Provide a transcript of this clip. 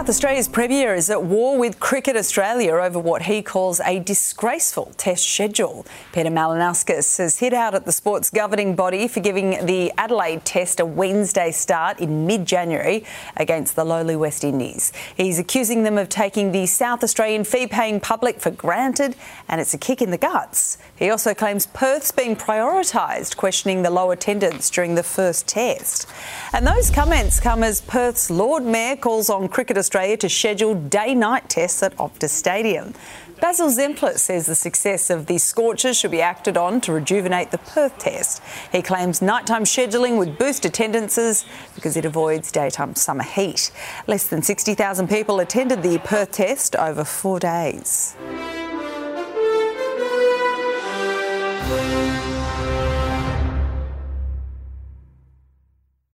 South Australia's Premier is at war with Cricket Australia over what he calls a disgraceful test schedule. Peter Malinauskas has hit out at the sport's governing body for giving the Adelaide Test a Wednesday start in mid January against the lowly West Indies. He's accusing them of taking the South Australian fee paying public for granted and it's a kick in the guts. He also claims Perth's been prioritised, questioning the low attendance during the first test. And those comments come as Perth's Lord Mayor calls on Cricket Australia to schedule day night tests at Optus Stadium. Basil Zempilas says the success of the Scorchers should be acted on to rejuvenate the Perth test. He claims nighttime scheduling would boost attendances because it avoids daytime summer heat. Less than 60,000 people attended the Perth test over four days.